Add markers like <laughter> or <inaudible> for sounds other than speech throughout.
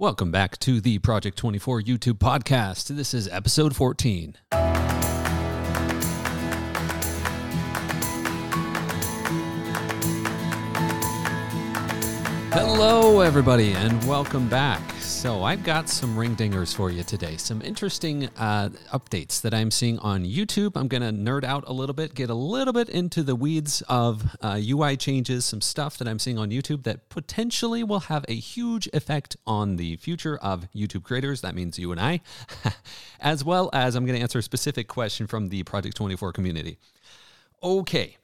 Welcome back to the Project 24 YouTube podcast. This is episode 14. Hello, everybody, and welcome back. So, I've got some ring dingers for you today. Some interesting uh, updates that I'm seeing on YouTube. I'm going to nerd out a little bit, get a little bit into the weeds of uh, UI changes, some stuff that I'm seeing on YouTube that potentially will have a huge effect on the future of YouTube creators. That means you and I, <laughs> as well as I'm going to answer a specific question from the Project 24 community. Okay,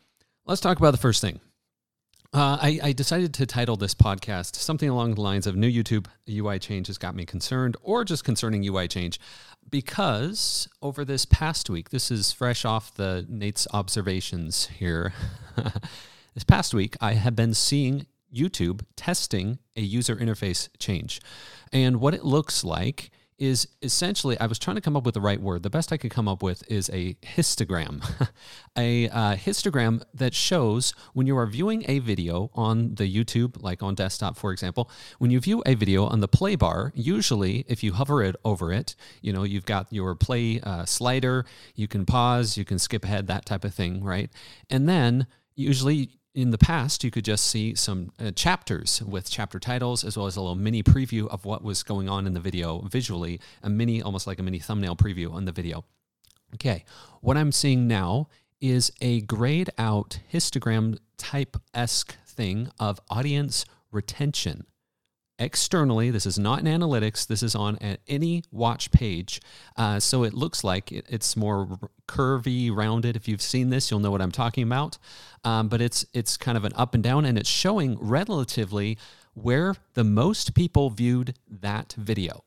let's talk about the first thing. Uh, I, I, decided to title this podcast something along the lines of New YouTube UI change has got me concerned, or just concerning UI change, because over this past week, this is fresh off the Nate's observations here. <laughs> this past week, I have been seeing YouTube testing a user interface change. And what it looks like is essentially, I was trying to come up with the right word. The best I could come up with is a histogram. <laughs> a uh, histogram that shows when you are viewing a video on the YouTube, like on desktop, for example, when you view a video on the play bar, usually if you hover it over it, you know, you've got your play uh, slider, you can pause, you can skip ahead, that type of thing, right? And then usually in the past, you could just see some uh, chapters with chapter titles, as well as a little mini preview of what was going on in the video visually, a mini, almost like a mini thumbnail preview on the video. Okay, what I'm seeing now is a grayed out histogram type esque thing of audience retention externally. This is not in analytics. This is on any watch page. Uh, so it looks like it, it's more curvy, rounded. If you've seen this, you'll know what I'm talking about. Um, but it's it's kind of an up and down, and it's showing relatively where the most people viewed that video.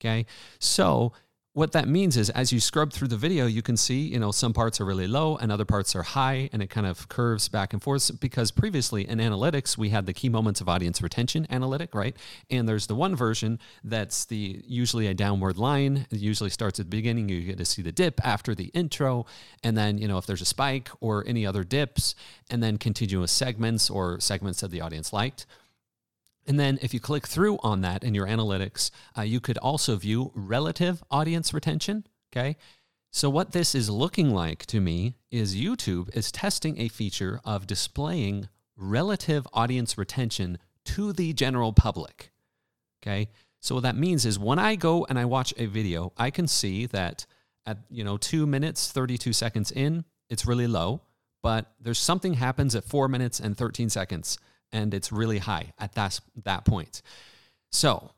Okay, so what that means is as you scrub through the video you can see you know some parts are really low and other parts are high and it kind of curves back and forth. Because previously in analytics we had the key moments of audience retention analytic right? And there's the one version that's the usually a downward line. It usually starts at the beginning. You get to see the dip after the intro. And then you know if there's a spike or any other dips and then continuous segments or segments that the audience liked and then if you click through on that in your analytics, uh, you could also view relative audience retention. Okay. So, what this is looking like to me is YouTube is testing a feature of displaying relative audience retention to the general public. Okay. So, what that means is when I go and I watch a video, I can see that at, you know, two minutes, 32 seconds in, it's really low, but there's something happens at four minutes and 13 seconds and it's really high at that, that point. So,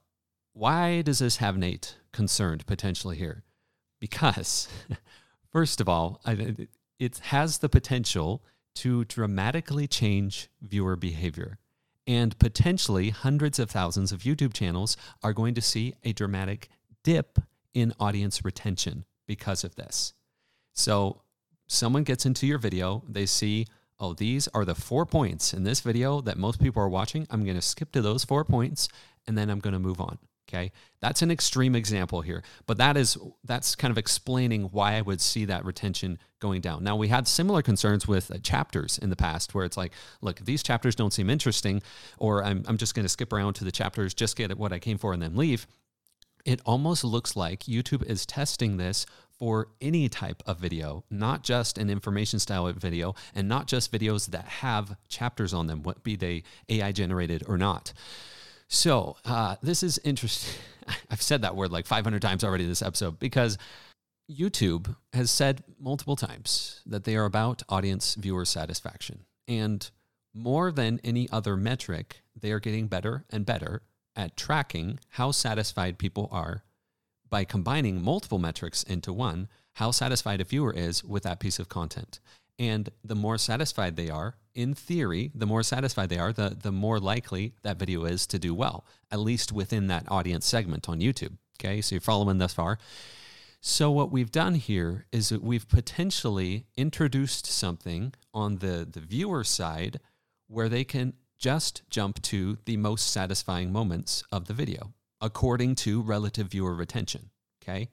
why does this have Nate concerned potentially here? Because, <laughs> first of all, it has the potential to dramatically change viewer behavior. And potentially hundreds of thousands of YouTube channels are going to see a dramatic dip in audience retention because of this. So, someone gets into your video, they see oh, these are the four points in this video that most people are watching. I'm going to skip to those four points and then I'm going to move on. Okay. That's an extreme example here, but that is, that's kind of explaining why I would see that retention going down. Now, we had similar concerns with uh, chapters in the past where it's like, look, these chapters don't seem interesting, or I'm, I'm just going to skip around to the chapters, just get what I came for and then leave. It almost looks like YouTube is testing this for any type of video, not just an information style video, and not just videos that have chapters on them, what be they AI generated or not. So uh, this is interesting. <laughs> I've said that word like 500 times already this episode because YouTube has said multiple times that they are about audience viewer satisfaction. And more than any other metric, they are getting better and better at tracking how satisfied people are by combining multiple metrics into one, how satisfied a viewer is with that piece of content. And the more satisfied they are, in theory, the more satisfied they are, the, the more likely that video is to do well, at least within that audience segment on YouTube. Okay, so you're following thus far. So, what we've done here is that we've potentially introduced something on the, the viewer side where they can just jump to the most satisfying moments of the video according to relative viewer retention. Okay.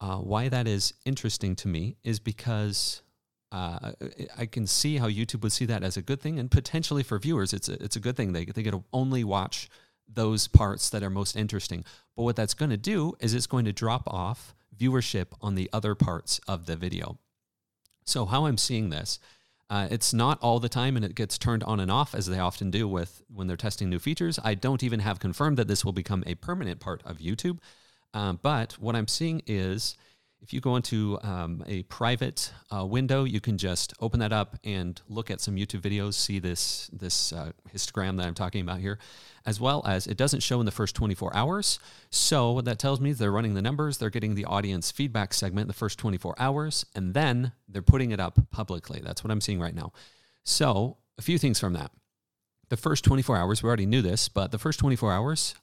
Uh, why that is interesting to me is because uh, I can see how YouTube would see that as a good thing, and potentially for viewers, it's a, it's a good thing. They, they get to only watch those parts that are most interesting. But what that's going to do is it's going to drop off viewership on the other parts of the video. So, how I'm seeing this, uh, it's not all the time and it gets turned on and off as they often do with when they're testing new features. I don't even have confirmed that this will become a permanent part of YouTube. Uh, but what I'm seeing is if you go into um, a private uh, window, you can just open that up and look at some YouTube videos, see this, this uh, histogram that I'm talking about here, as well as it doesn't show in the first 24 hours. So what that tells me is they're running the numbers, they're getting the audience feedback segment the first 24 hours, and then they're putting it up publicly. That's what I'm seeing right now. So a few things from that. The first 24 hours, we already knew this, but the first 24 hours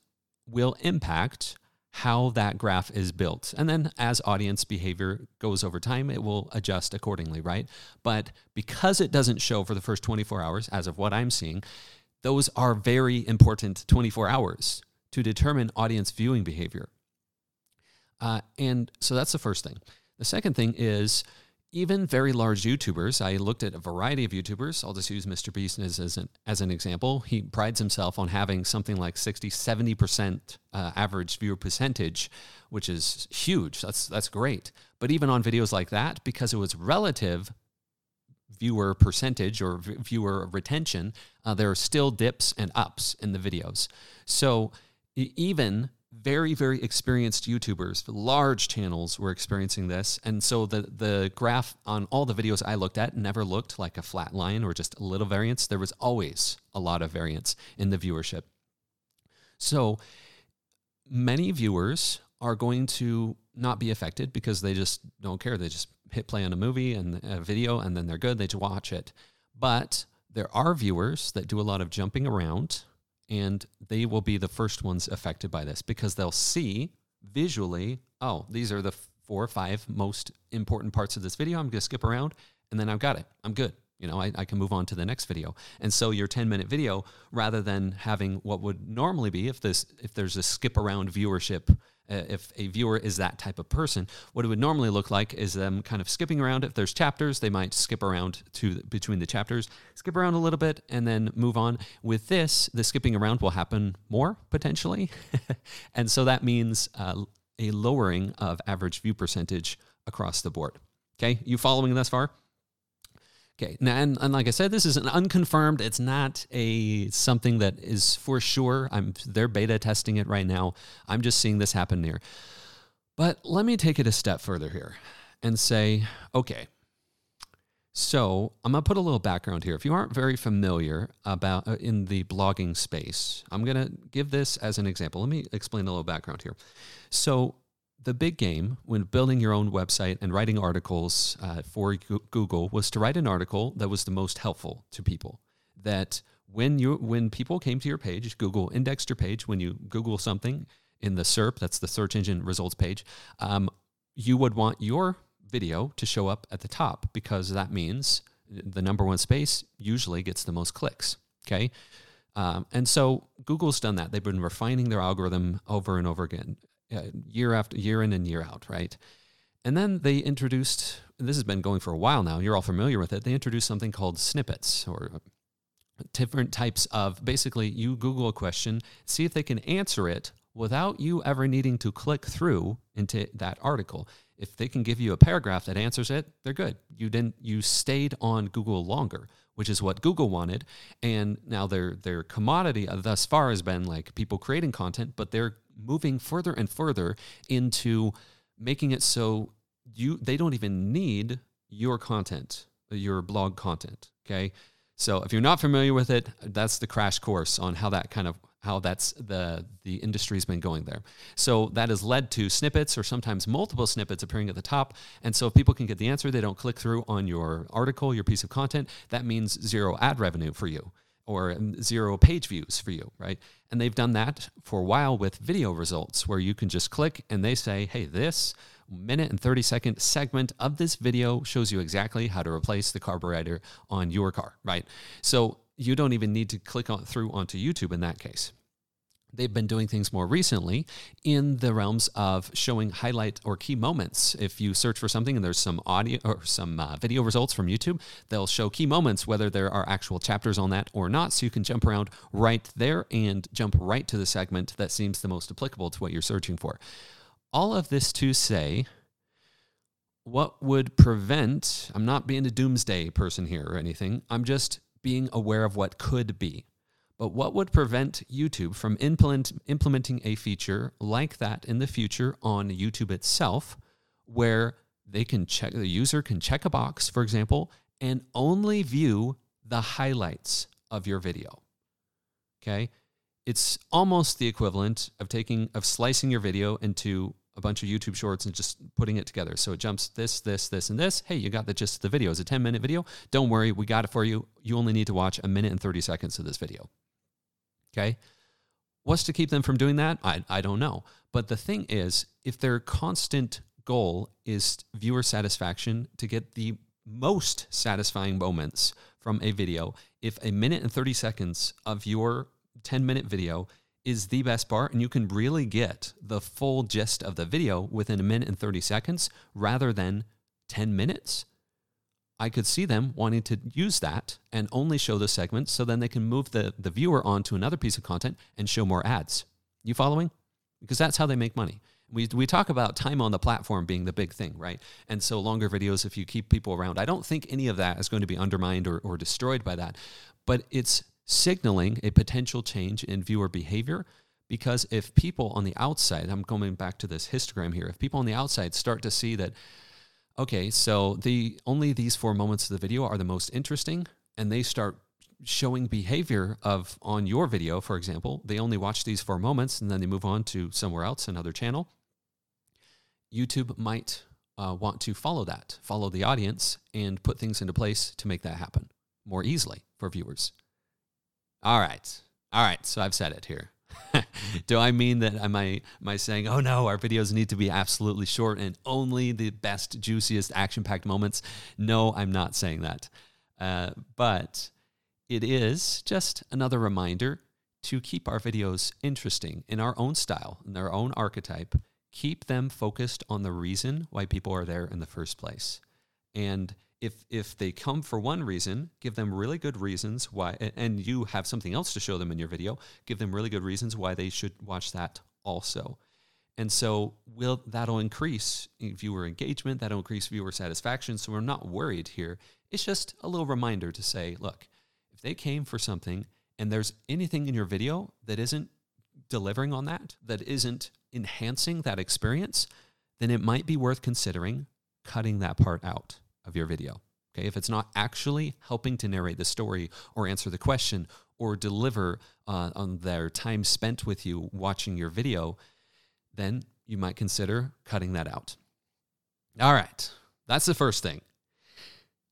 will impact how that graph is built. And then as audience behavior goes over time, it will adjust accordingly, right? But because it doesn't show for the first 24 hours, as of what I'm seeing, those are very important 24 hours to determine audience viewing behavior. Uh, and so that's the first thing. The second thing is even very large YouTubers, I looked at a variety of YouTubers. I'll just use Mr. Beast as, an, as an example. He prides himself on having something like 60, 70% uh, average viewer percentage, which is huge. That's, that's great. But even on videos like that, because it was relative viewer percentage or v- viewer retention, uh, there are still dips and ups in the videos. So even very very experienced youtubers large channels were experiencing this. And so the the graph on all the videos i looked at never looked like a flat line or just a little variance. There was always a lot of variance in the viewership. So many viewers are going to not be affected because they just don't care. They just hit play on a movie and a video and then they're good. They just watch it. But there are viewers that do a lot of jumping around and they will be the first ones affected by this because they'll see visually, oh, these are the four or five most important parts of this video. I'm going to skip around and then I've got it. I'm good. You know, I, I can move on to the next video. And so your 10 minute video, rather than having what would normally be if this if there's a skip around viewership if a viewer is that type of person, what it would normally look like is them kind of skipping around. If there's chapters, they might skip around to between the chapters, skip around a little bit, and then move on. With this, the skipping around will happen more potentially, <laughs> and so that means uh, a lowering of average view percentage across the board. Okay, you following thus far? Okay. Now, and, and like I said, this is an unconfirmed. It's not a something that is for sure. I'm they're beta testing it right now. I'm just seeing this happen here. But let me take it a step further here and say, okay. So I'm gonna put a little background here. If you aren't very familiar about uh, in the blogging space, I'm gonna give this as an example. Let me explain a little background here. So the big game when building your own website and writing articles uh, for Google was to write an article that was the most helpful to people. That when you when people came to your page, Google indexed your page. When you Google something in the SERP, that's the search engine results page, um, you would want your video to show up at the top because that means the number one space usually gets the most clicks. Okay. Um, and so Google's done that. They've been refining their algorithm over and over again year after year in and year out, right? And then they introduced, this has been going for a while now, you're all familiar with it. They introduced something called snippets or uh, different types of basically you Google a question, see if they can answer it without you ever needing to click through into that article. If they can give you a paragraph that answers it, they're good. You didn't you stayed on Google longer, which is what Google wanted. And now their their commodity uh, thus far has been like people creating content, but they're moving further and further into making it so you they don't even need your content, your blog content. Okay. So if you're not familiar with it, that's the crash course on how that kind of how that's the the industry's been going there. So that has led to snippets or sometimes multiple snippets appearing at the top. And so if people can get the answer, they don't click through on your article, your piece of content, that means zero ad revenue for you or zero page views for you, right? And they've done that for a while with video results where you can just click and they say, hey, this minute and 30 second segment of this video shows you exactly how to replace the carburetor on your car, right? So you don't even need to click on through onto YouTube in that case. They've been doing things more recently in the realms of showing highlight or key moments. If you search for something and there's some audio or some uh, video results from YouTube, they'll show key moments, whether there are actual chapters on that or not. So you can jump around right there and jump right to the segment that seems the most applicable to what you're searching for. All of this to say, what would prevent, I'm not being a doomsday person here or anything, I'm just being aware of what could be. But what would prevent YouTube from implement, implementing a feature like that in the future on YouTube itself, where they can check, the user can check a box, for example, and only view the highlights of your video? Okay. It's almost the equivalent of taking, of slicing your video into a bunch of YouTube shorts and just putting it together. So it jumps this, this, this, and this. Hey, you got the gist of the video. It's a 10 minute video. Don't worry, we got it for you. You only need to watch a minute and 30 seconds of this video. Okay. What's to keep them from doing that? I, I don't know. But the thing is, if their constant goal is viewer satisfaction to get the most satisfying moments from a video, if a minute and 30 seconds of your 10 minute video is the best part and you can really get the full gist of the video within a minute and 30 seconds rather than 10 minutes, I could see them wanting to use that and only show the segments so then they can move the, the viewer on to another piece of content and show more ads. You following? Because that's how they make money. We, we talk about time on the platform being the big thing, right? And so longer videos, if you keep people around, I don't think any of that is going to be undermined or, or destroyed by that. But it's signaling a potential change in viewer behavior because if people on the outside, I'm going back to this histogram here, if people on the outside start to see that, okay, so the only these four moments of the video are the most interesting, and they start showing behavior of on your video, for example, they only watch these four moments and then they move on to somewhere else, another channel. YouTube might uh, want to follow that, follow the audience, and put things into place to make that happen more easily for viewers. All right. All right. So I've said it here. <laughs> Do I mean that am I am I saying, oh no, our videos need to be absolutely short and only the best, juiciest, action-packed moments? No, I'm not saying that. Uh, but it is just another reminder to keep our videos interesting in our own style, in our own archetype. Keep them focused on the reason why people are there in the first place. And if if they come for one reason, give them really good reasons why, and you have something else to show them in your video, give them really good reasons why they should watch that also. And so will that'll increase viewer engagement, that'll increase viewer satisfaction. So we're not worried here. It's just a little reminder to say, look, if they came for something and there's anything in your video that isn't delivering on that, that isn't enhancing that experience, then it might be worth considering cutting that part out of your video. Okay, if it's not actually helping to narrate the story or answer the question or deliver uh, on their time spent with you watching your video, then you might consider cutting that out. All right, that's the first thing.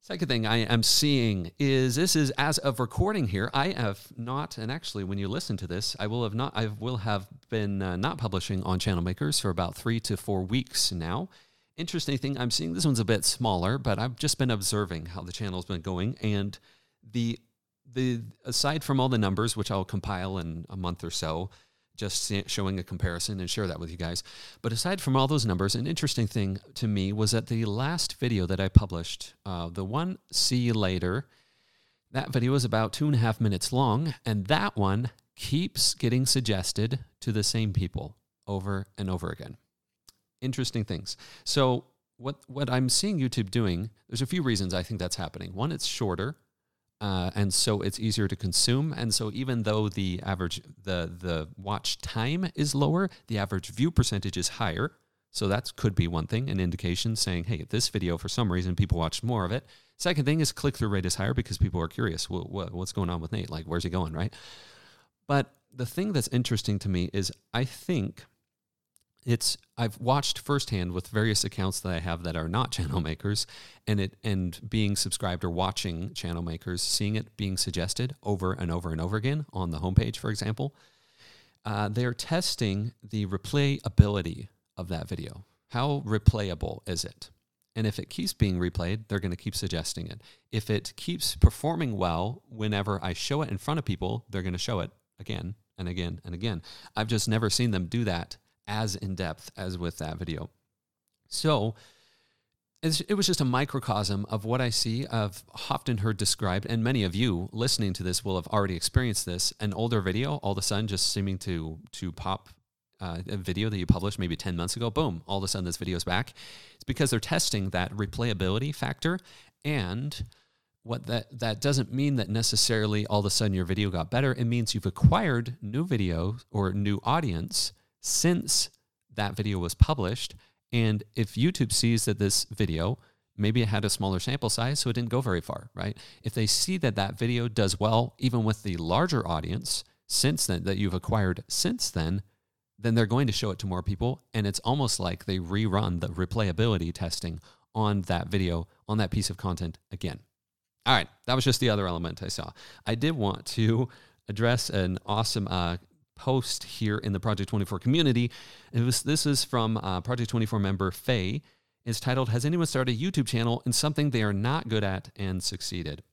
Second thing I am seeing is this is as of recording here. I have not, and actually, when you listen to this, I will have not. I will have been uh, not publishing on Channel Makers for about three to four weeks now interesting thing I'm seeing this one's a bit smaller, but I've just been observing how the channel's been going and the the aside from all the numbers which I'll compile in a month or so, just showing a comparison and share that with you guys. But aside from all those numbers, an interesting thing to me was that the last video that I published, uh, the one see you later, that video is about two and a half minutes long, and that one keeps getting suggested to the same people over and over again interesting things. So what what I'm seeing YouTube doing, there's a few reasons I think that's happening. One, it's shorter, uh, and so it's easier to consume. And so even though the average the the watch time is lower, the average view percentage is higher. So that could be one thing, an indication saying, hey, this video for some reason people watched more of it. Second thing is click through rate is higher because people are curious. What, what, what's going on with Nate? Like, where's he going, right? But the thing that's interesting to me is I think it's I've watched firsthand with various accounts that I have that are not <laughs> channel makers, and it and being subscribed or watching channel makers, seeing it being suggested over and over and over again on the homepage, for example. Uh, they're testing the replayability of that video. How replayable is it? And if it keeps being replayed, they're going to keep suggesting it. If it keeps performing well whenever I show it in front of people, they're going to show it again and again and again. I've just never seen them do that as in depth as with that video. So it was just a microcosm of what I see. I've often heard described, and many of you listening to this will have already experienced this. An older video, all of a sudden, just seeming to to pop uh, a video that you published maybe 10 months ago, boom, all of a sudden this video is back. It's because they're testing that replayability factor. And what that, that doesn't mean that necessarily all of a sudden your video got better. It means you've acquired new video or new audience since that video was published. And if YouTube sees that this video, maybe it had a smaller sample size, so it didn't go very far, right? If they see that that video does well, even with the larger audience since then that you've acquired since then, then they're going to show it to more people. And it's almost like they rerun the replayability testing on that video, on that piece of content again. All right, that was just the other element I saw. I did want to address an awesome uh, post here in the Project 24 community. It was this is from uh, Project 24 member Faye. It's titled "Has anyone started a YouTube channel in something they are not good at and succeeded?"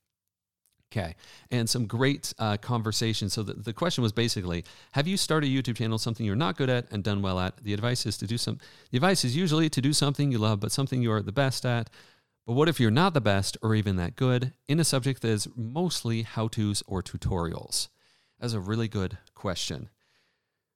Okay, and some great uh, conversation. So the, the question was basically, have you started a YouTube channel, something you're not good at and done well at? The advice is to do some. The advice is usually to do something you love, but something you are the best at. But what if you're not the best or even that good in a subject that is mostly how-tos or tutorials? That's a really good question.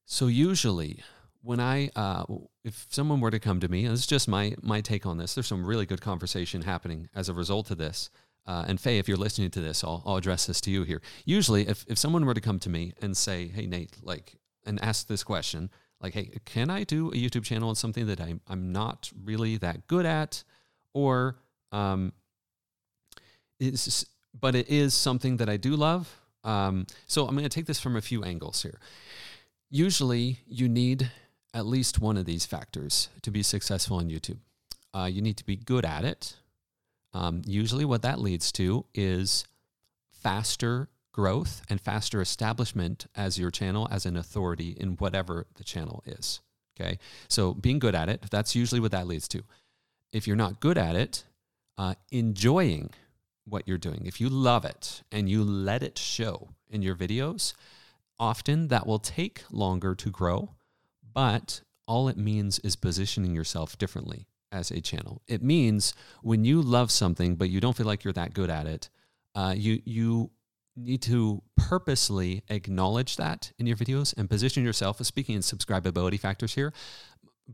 So usually, when I, uh, if someone were to come to me, and this is just my my take on this. There's some really good conversation happening as a result of this. Uh, and Faye, if you're listening to this, I'll, I'll address this to you here. Usually, if if someone were to come to me and say, "Hey, Nate," like, and ask this question, like, "Hey, can I do a YouTube channel on something that I'm I'm not really that good at, or um, is but it is something that I do love." Um, so I'm going to take this from a few angles here. Usually, you need at least one of these factors to be successful on YouTube. Uh, you need to be good at it. Um, usually, what that leads to is faster growth and faster establishment as your channel as an authority in whatever the channel is. Okay. So, being good at it, that's usually what that leads to. If you're not good at it, uh, enjoying what you're doing, if you love it and you let it show in your videos, Often that will take longer to grow, but all it means is positioning yourself differently as a channel. It means when you love something, but you don't feel like you're that good at it, uh, you, you need to purposely acknowledge that in your videos and position yourself, speaking in subscribability factors here,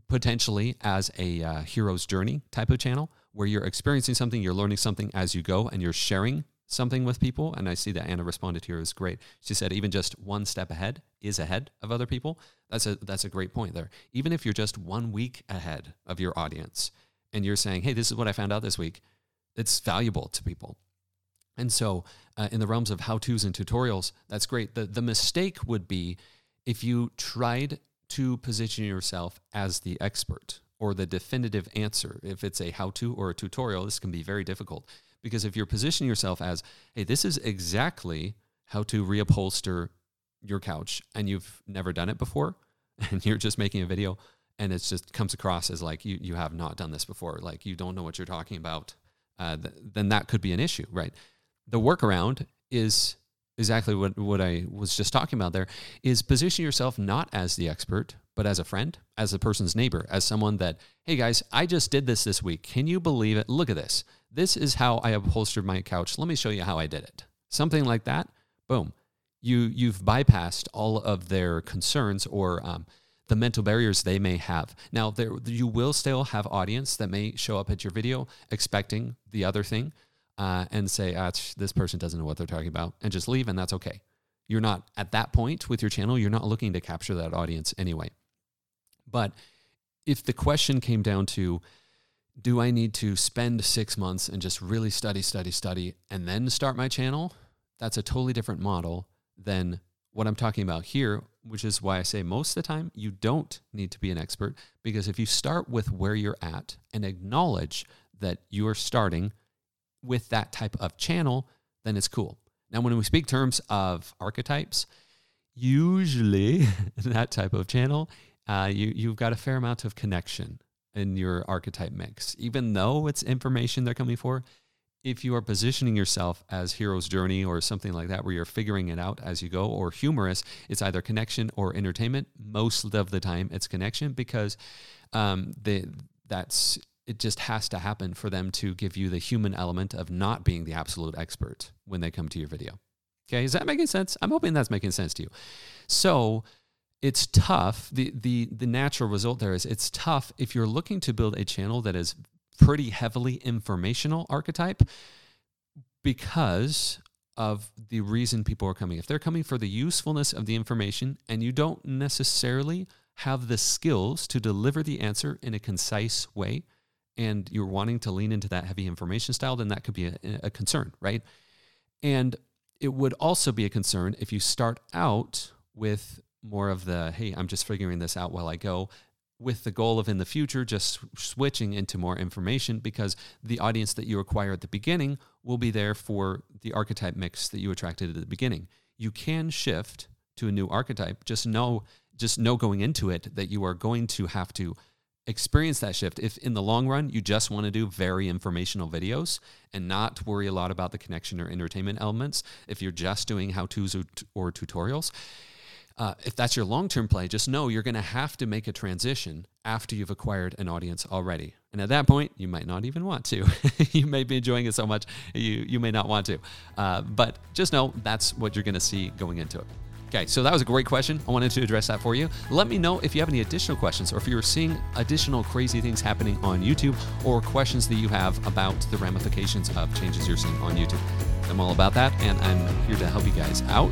potentially as a uh, hero's journey type of channel where you're experiencing something, you're learning something as you go, and you're sharing something with people. And I see that Anna responded here is great. She said even just one step ahead is ahead of other people. That's a that's a great point there. Even if you're just one week ahead of your audience and you're saying, hey, this is what I found out this week, it's valuable to people. And so, uh, in the realms of how to's and tutorials, that's great. The, the mistake would be if you tried to position yourself as the expert or the definitive answer. If it's a how to or a tutorial, this can be very difficult because if you're positioning yourself as, hey, this is exactly how to reupholster your couch and you've never done it before <laughs> and you're just making a video and it just comes across as like you, you have not done this before, like you don't know what you're talking about, uh, th- then that could be an issue, right? The workaround is exactly what, what I was just talking about there is position yourself not as the expert, but as a friend, as a person's neighbor, as someone that, hey guys, I just did this this week. Can you believe it? Look at this. This is how I upholstered my couch. Let me show you how I did it. Something like that. Boom. You you've bypassed all of their concerns or um, the mental barriers they may have. Now, there you will still have audience that may show up at your video expecting the other thing uh, and say, ah, "This person doesn't know what they're talking about," and just leave, and that's okay. You're not at that point with your channel. You're not looking to capture that audience anyway. But if the question came down to do I need to spend six months and just really study, study, study, and then start my channel? That's a totally different model than what I'm talking about here, which is why I say most of the time you don't need to be an expert because if you start with where you're at and acknowledge that you are starting with that type of channel, then it's cool. Now, when we speak terms of archetypes, usually <laughs> that type of channel, uh, you, you've got a fair amount of connection in your archetype mix. Even though it's information they're coming for, if you are positioning yourself as hero's journey or something like that where you're figuring it out as you go or humorous it's either connection or entertainment. Most of the time it's connection because um, that's it just has to happen for them to give you the human element of not being the absolute expert when they come to your video. Okay? Is that making sense? I'm hoping that's making sense to you. So it's tough the the the natural result there is it's tough if you're looking to build a channel that is pretty heavily informational archetype because of the reason people are coming. If they're coming for the usefulness of the information and you don't necessarily have the skills to deliver the answer in a concise way, and you're wanting to lean into that heavy information style, then that could be a, a concern, right? And it would also be a concern if you start out with more of the, hey, I'm just figuring this out while I go, with the goal of in the future just switching into more information because the audience that you acquire at the beginning will be there for the archetype mix that you attracted at the beginning. You can shift to a new archetype. Just know, just know going into it that you are going to have to experience that shift. If in the long run you just want to do very informational videos and not worry a lot about the connection or entertainment elements, if you're just doing how to's or, or tutorials, uh, if that's your long term play, just know you're going to have to make a transition after you've acquired an audience already. And at that point, you might not even want to. <laughs> you may be enjoying it so much, you, you may not want to. Uh, but just know that's what you're going to see going into it. Okay, so that was a great question. I wanted to address that for you. Let me know if you have any additional questions or if you're seeing additional crazy things happening on YouTube or questions that you have about the ramifications of changes you're seeing on YouTube. I'm all about that, and I'm here to help you guys out.